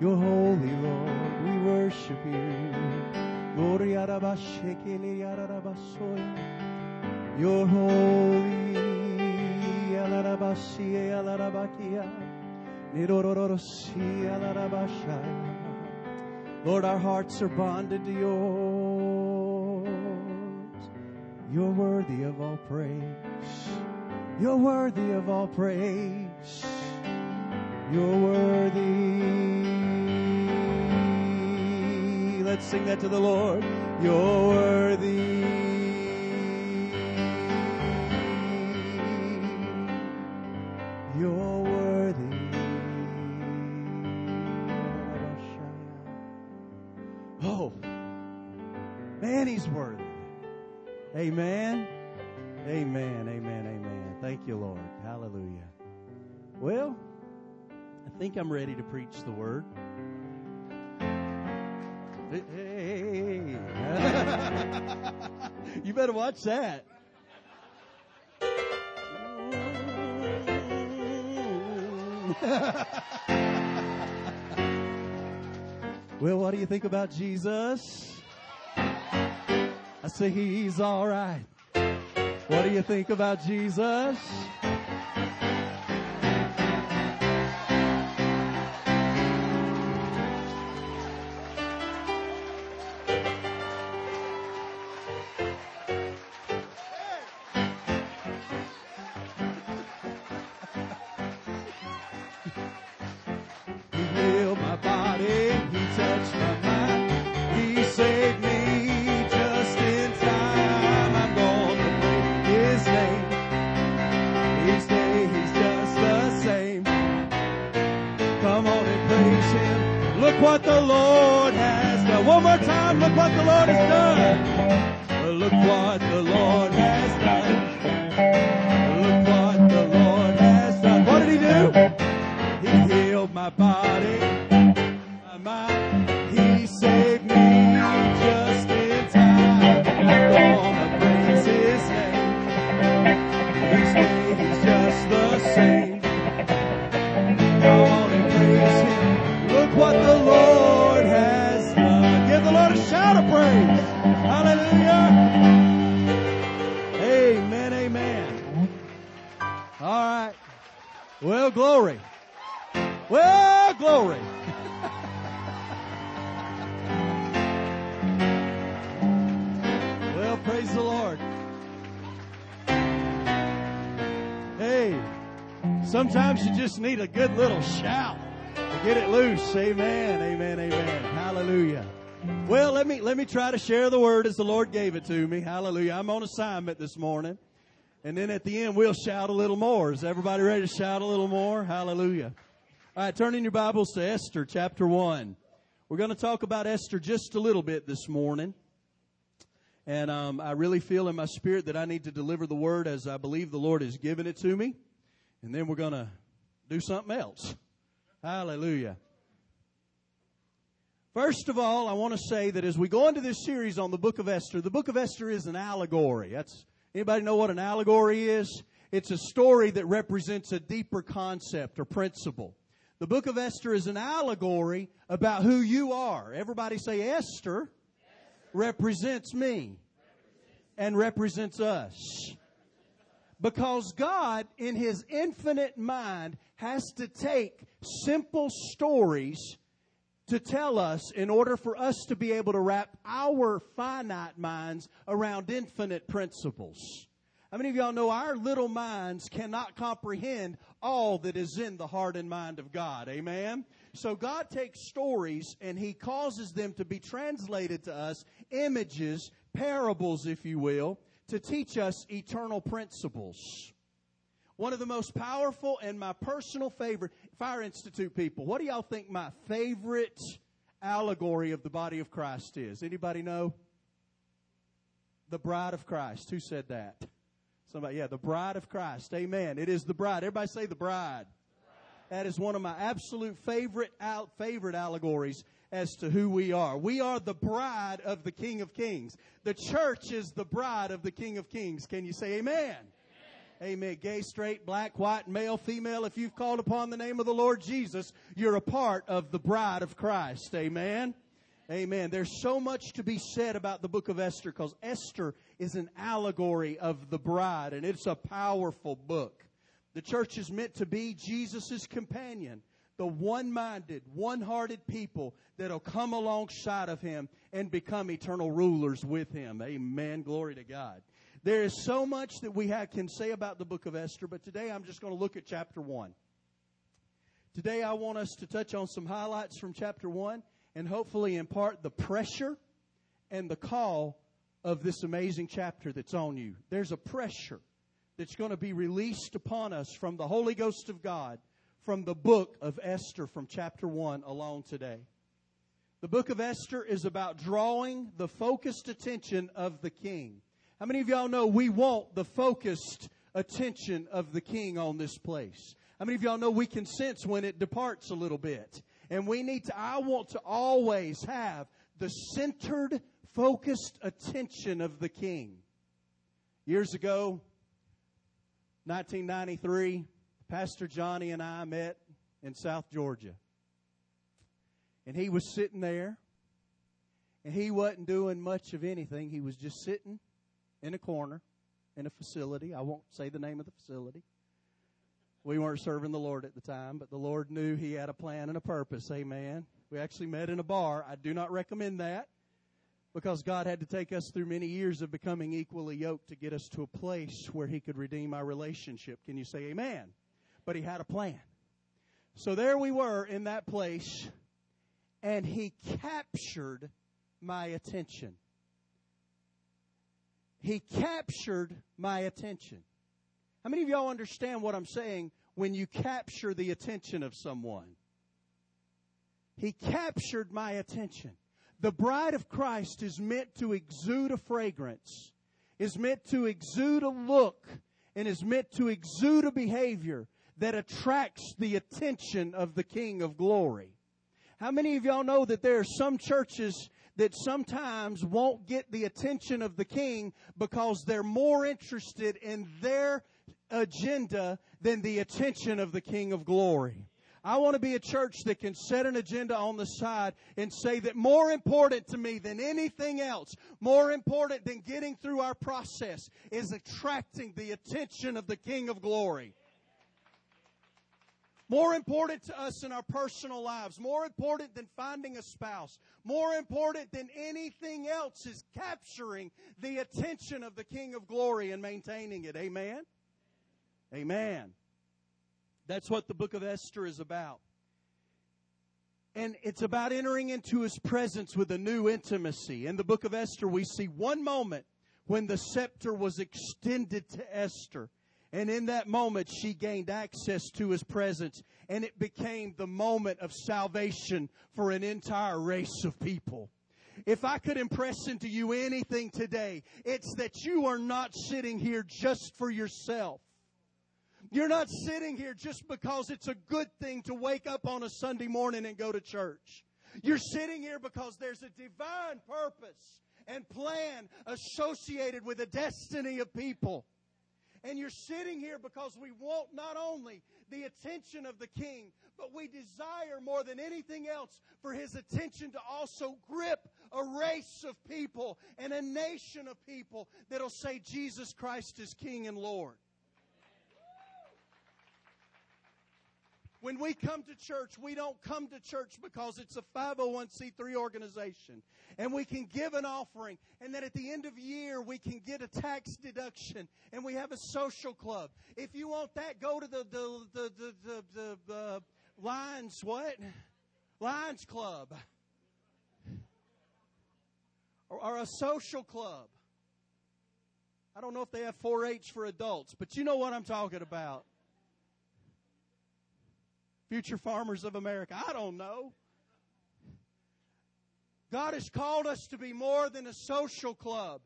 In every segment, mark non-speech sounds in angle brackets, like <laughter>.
You're holy, Lord. We worship you. Ararabasoya. You're holy. Lord, our hearts are bonded to yours. You're worthy of all praise. You're worthy of all praise. You're worthy. Let's sing that to the Lord. You're worthy. You're worthy. Oh, man, he's worthy. Amen. Amen. Amen. Amen. Thank you, Lord. Hallelujah. Well, I think I'm ready to preach the word. Better watch that. <laughs> well, what do you think about Jesus? I say he's all right. What do you think about Jesus? Healed my body, He touched my mind, He saved me just in time. I'm gonna His name. Each day He's just the same. Come on and praise Him. Look what the Lord has done. One more time, look what the Lord has done. Look what the Lord has done. Praise the Lord. Hey, sometimes you just need a good little shout to get it loose. Amen. Amen. Amen. Hallelujah. Well, let me let me try to share the word as the Lord gave it to me. Hallelujah. I'm on assignment this morning. And then at the end we'll shout a little more. Is everybody ready to shout a little more? Hallelujah. All right, turn in your Bibles to Esther chapter 1. We're going to talk about Esther just a little bit this morning. And um, I really feel in my spirit that I need to deliver the word as I believe the Lord has given it to me. And then we're going to do something else. Hallelujah. First of all, I want to say that as we go into this series on the book of Esther, the book of Esther is an allegory. That's anybody know what an allegory is? It's a story that represents a deeper concept or principle. The book of Esther is an allegory about who you are. Everybody say Esther represents me and represents us. Because God, in His infinite mind, has to take simple stories to tell us in order for us to be able to wrap our finite minds around infinite principles. How many of y'all know our little minds cannot comprehend all that is in the heart and mind of God? Amen? So God takes stories and He causes them to be translated to us, images, parables, if you will, to teach us eternal principles. One of the most powerful and my personal favorite, Fire Institute people, what do y'all think my favorite allegory of the body of Christ is? Anybody know? The bride of Christ. Who said that? Somebody, yeah, the bride of Christ. Amen. It is the bride. Everybody say the bride. That is one of my absolute favorite out favorite allegories as to who we are. We are the bride of the King of Kings. The church is the bride of the King of Kings. Can you say amen? amen. Amen. Gay, straight, black, white, male, female. If you've called upon the name of the Lord Jesus, you're a part of the bride of Christ. Amen. Amen. There's so much to be said about the book of Esther because Esther is an allegory of the bride and it's a powerful book. The church is meant to be Jesus' companion, the one-minded, one-hearted people that'll come alongside of him and become eternal rulers with him. Amen. Glory to God. There is so much that we have, can say about the book of Esther, but today I'm just going to look at chapter 1. Today I want us to touch on some highlights from chapter 1 and hopefully impart the pressure and the call of this amazing chapter that's on you. There's a pressure that's going to be released upon us from the Holy Ghost of God from the book of Esther from chapter 1 alone today. The book of Esther is about drawing the focused attention of the king. How many of y'all know we want the focused attention of the king on this place? How many of y'all know we can sense when it departs a little bit? And we need to, I want to always have the centered, focused attention of the king. Years ago, 1993, Pastor Johnny and I met in South Georgia. And he was sitting there, and he wasn't doing much of anything. He was just sitting in a corner in a facility. I won't say the name of the facility. We weren't serving the Lord at the time, but the Lord knew He had a plan and a purpose. Amen. We actually met in a bar. I do not recommend that because God had to take us through many years of becoming equally yoked to get us to a place where He could redeem our relationship. Can you say amen? But He had a plan. So there we were in that place, and He captured my attention. He captured my attention. How many of y'all understand what I'm saying when you capture the attention of someone? He captured my attention. The bride of Christ is meant to exude a fragrance, is meant to exude a look, and is meant to exude a behavior that attracts the attention of the King of glory. How many of y'all know that there are some churches that sometimes won't get the attention of the king because they're more interested in their agenda than the attention of the King of glory. I want to be a church that can set an agenda on the side and say that more important to me than anything else, more important than getting through our process, is attracting the attention of the King of glory. More important to us in our personal lives, more important than finding a spouse, more important than anything else is capturing the attention of the King of glory and maintaining it. Amen? Amen. That's what the book of Esther is about. And it's about entering into his presence with a new intimacy. In the book of Esther, we see one moment when the scepter was extended to Esther. And in that moment, she gained access to his presence. And it became the moment of salvation for an entire race of people. If I could impress into you anything today, it's that you are not sitting here just for yourself. You're not sitting here just because it's a good thing to wake up on a Sunday morning and go to church. You're sitting here because there's a divine purpose and plan associated with the destiny of people. And you're sitting here because we want not only the attention of the king, but we desire more than anything else for his attention to also grip a race of people and a nation of people that'll say Jesus Christ is King and Lord. When we come to church, we don't come to church because it's a 501c3 organization and we can give an offering and then at the end of the year we can get a tax deduction and we have a social club. If you want that, go to the, the, the, the, the, the, the Lions, what? Lions Club. Or, or a social club. I don't know if they have 4 H for adults, but you know what I'm talking about future farmers of America. I don't know. God has called us to be more than a social club.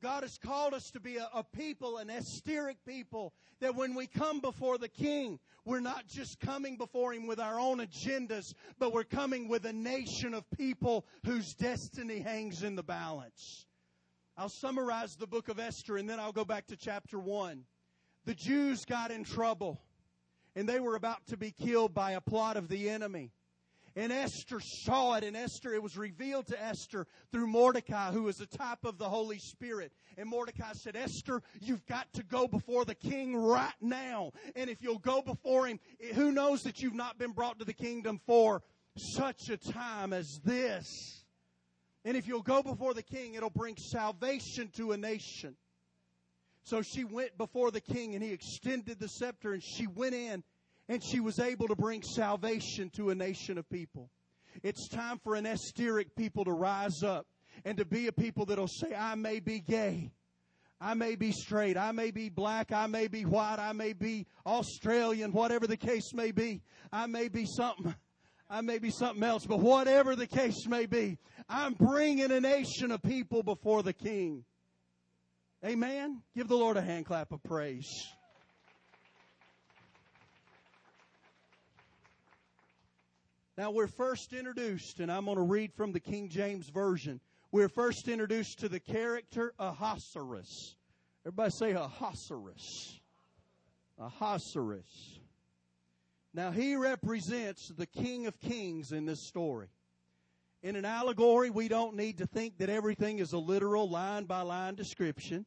God has called us to be a, a, people, an Estheric people, that when we come before the King, we're not just coming before Him with our own agendas, but we're coming with a nation of people whose destiny hangs in the balance. I'll summarize the book of Esther and then I'll go back to chapter 1. the Jews got in trouble and they were about to be killed by a plot of the enemy. And Esther saw it, and Esther, it was revealed to Esther through Mordecai, who is a type of the Holy Spirit. And Mordecai said, Esther, you've got to go before the king right now. And if you'll go before him, who knows that you've not been brought to the kingdom for such a time as this. And if you'll go before the king, it'll bring salvation to a nation. So she went before the king and he extended the scepter and she went in and she was able to bring salvation to a nation of people. It's time for an Estheric people to rise up and to be a people that'll say, I may be gay. I may be straight. I may be black. I may be white. I may be Australian, whatever the case may be. I may be something. I may be something else, but whatever the case may be, I'm bringing a nation of people before the King. Amen. Give the Lord a hand clap of praise. Now we're first introduced, and I'm going to read from the King James Version. We're first introduced to the character Ahasuerus. Everybody say Ahasuerus. Ahasuerus. Now he represents the King of Kings in this story. In an allegory, we don't need to think that everything is a literal line by line description.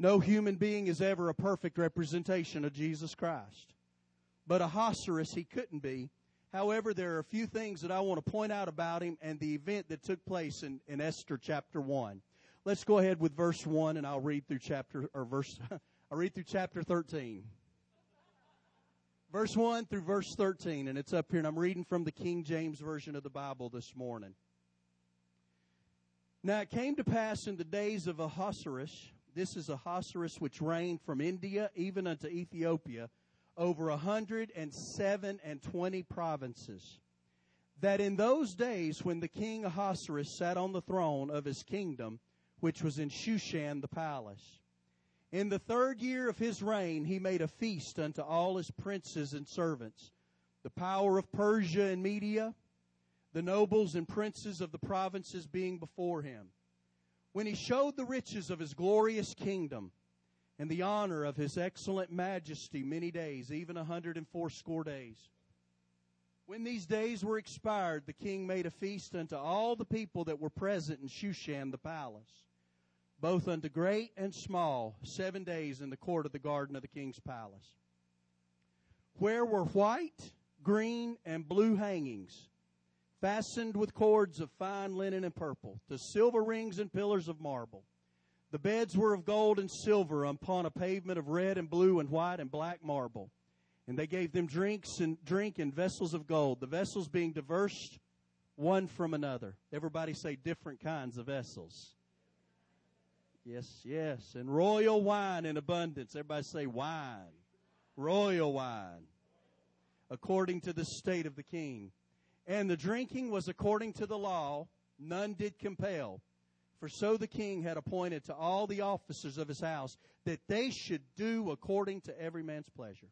No human being is ever a perfect representation of Jesus Christ. But Ahasuerus, he couldn't be However, there are a few things that I want to point out about him and the event that took place in, in Esther chapter 1. Let's go ahead with verse 1 and I'll read through chapter, or verse, <laughs> I'll read through chapter 13. Verse 1 through verse 13, and it's up here, and I'm reading from the King James Version of the Bible this morning. Now it came to pass in the days of Ahasuerus, this is Ahasuerus which reigned from India even unto Ethiopia, over a hundred and seven and twenty provinces. That in those days when the king Ahasuerus sat on the throne of his kingdom, which was in Shushan the palace, in the third year of his reign he made a feast unto all his princes and servants, the power of Persia and Media, the nobles and princes of the provinces being before him. When he showed the riches of his glorious kingdom, and the honor of his excellent majesty many days, even a hundred and fourscore days. When these days were expired, the king made a feast unto all the people that were present in Shushan the palace, both unto great and small, seven days in the court of the garden of the king's palace, where were white, green, and blue hangings, fastened with cords of fine linen and purple, to silver rings and pillars of marble. The beds were of gold and silver upon a pavement of red and blue and white and black marble. And they gave them drinks and drink in vessels of gold, the vessels being diverse one from another. Everybody say different kinds of vessels. Yes, yes. And royal wine in abundance. Everybody say wine. Royal wine. According to the state of the king. And the drinking was according to the law. None did compel for so the king had appointed to all the officers of his house that they should do according to every man's pleasure.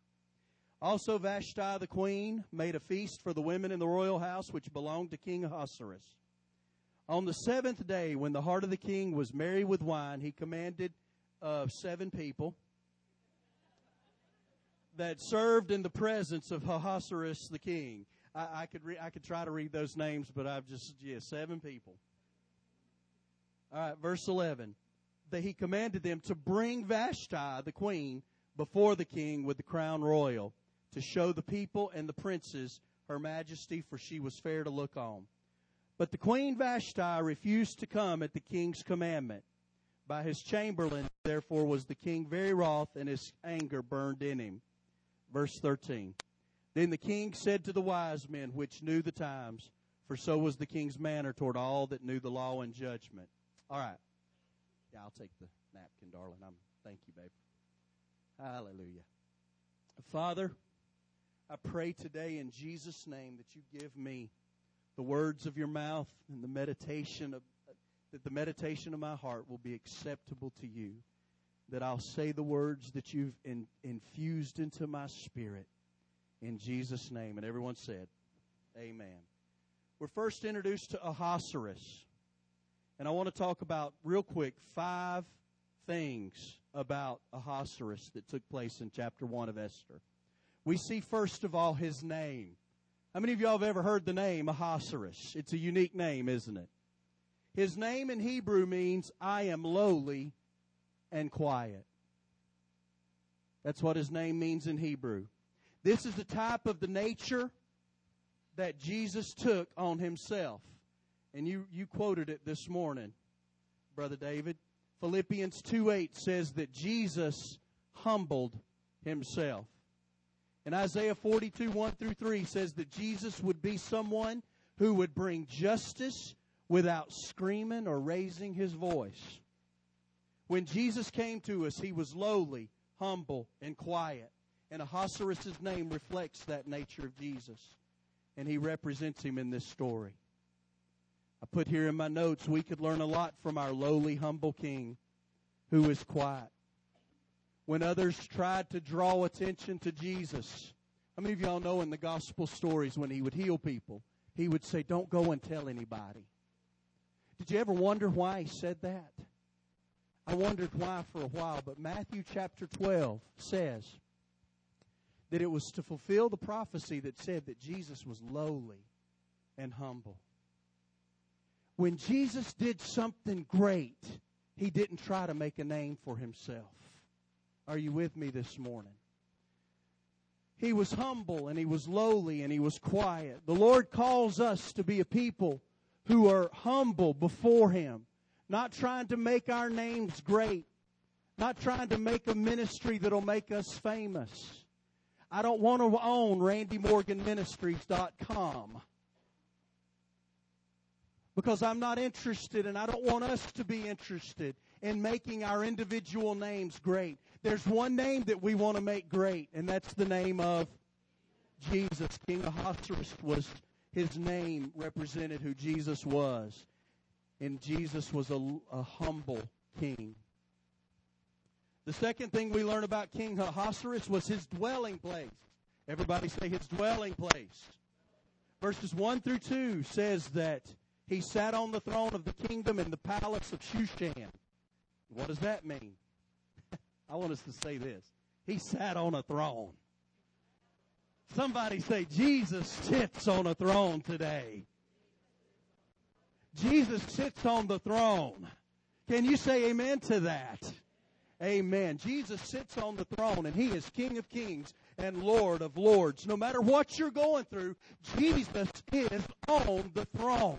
Also Vashti the queen made a feast for the women in the royal house which belonged to King Ahasuerus. On the seventh day, when the heart of the king was merry with wine, he commanded of seven people that served in the presence of Ahasuerus the king. I, I could re- I could try to read those names, but I've just yeah seven people all right, verse 11. That he commanded them to bring Vashti, the queen, before the king with the crown royal, to show the people and the princes her majesty, for she was fair to look on. But the queen Vashti refused to come at the king's commandment. By his chamberlain, therefore, was the king very wroth, and his anger burned in him. Verse 13. Then the king said to the wise men which knew the times, for so was the king's manner toward all that knew the law and judgment. All right. Yeah, I'll take the napkin, darling. I'm thank you, babe. Hallelujah. Father, I pray today in Jesus' name that you give me the words of your mouth and the meditation of that the meditation of my heart will be acceptable to you. That I'll say the words that you've in, infused into my spirit in Jesus' name. And everyone said, Amen. We're first introduced to Ahasuerus. And I want to talk about, real quick, five things about Ahasuerus that took place in chapter 1 of Esther. We see, first of all, his name. How many of y'all have ever heard the name Ahasuerus? It's a unique name, isn't it? His name in Hebrew means, I am lowly and quiet. That's what his name means in Hebrew. This is the type of the nature that Jesus took on himself. And you, you quoted it this morning, Brother David. Philippians 2 8 says that Jesus humbled himself. And Isaiah 42 1 through 3 says that Jesus would be someone who would bring justice without screaming or raising his voice. When Jesus came to us, he was lowly, humble, and quiet. And Ahasuerus' name reflects that nature of Jesus. And he represents him in this story. I put here in my notes, we could learn a lot from our lowly, humble king who is quiet. When others tried to draw attention to Jesus, how many of y'all know in the gospel stories when he would heal people, he would say, Don't go and tell anybody. Did you ever wonder why he said that? I wondered why for a while, but Matthew chapter 12 says that it was to fulfill the prophecy that said that Jesus was lowly and humble. When Jesus did something great, he didn't try to make a name for himself. Are you with me this morning? He was humble and he was lowly and he was quiet. The Lord calls us to be a people who are humble before him, not trying to make our names great, not trying to make a ministry that'll make us famous. I don't want to own randymorganministries.com because I'm not interested and I don't want us to be interested in making our individual names great. There's one name that we want to make great, and that's the name of Jesus. King Ahasuerus was his name represented who Jesus was. And Jesus was a, a humble king. The second thing we learn about King Ahasuerus was his dwelling place. Everybody say his dwelling place. Verses 1 through 2 says that he sat on the throne of the kingdom in the palace of Shushan. What does that mean? <laughs> I want us to say this. He sat on a throne. Somebody say, Jesus sits on a throne today. Jesus sits on the throne. Can you say amen to that? Amen. Jesus sits on the throne and he is King of kings and Lord of lords. No matter what you're going through, Jesus is on the throne.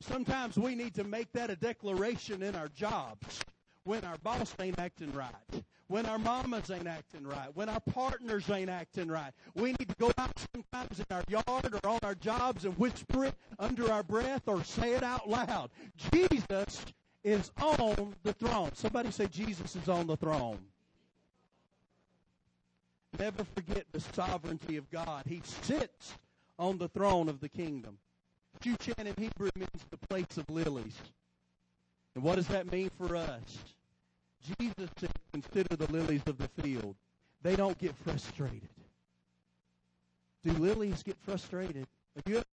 Sometimes we need to make that a declaration in our jobs when our boss ain't acting right, when our mamas ain't acting right, when our partners ain't acting right. We need to go out sometimes in our yard or on our jobs and whisper it under our breath or say it out loud. Jesus is on the throne. Somebody say Jesus is on the throne. Never forget the sovereignty of God. He sits on the throne of the kingdom. Shushan in Hebrew means the place of lilies. And what does that mean for us? Jesus said, consider the lilies of the field. They don't get frustrated. Do lilies get frustrated? Have you ever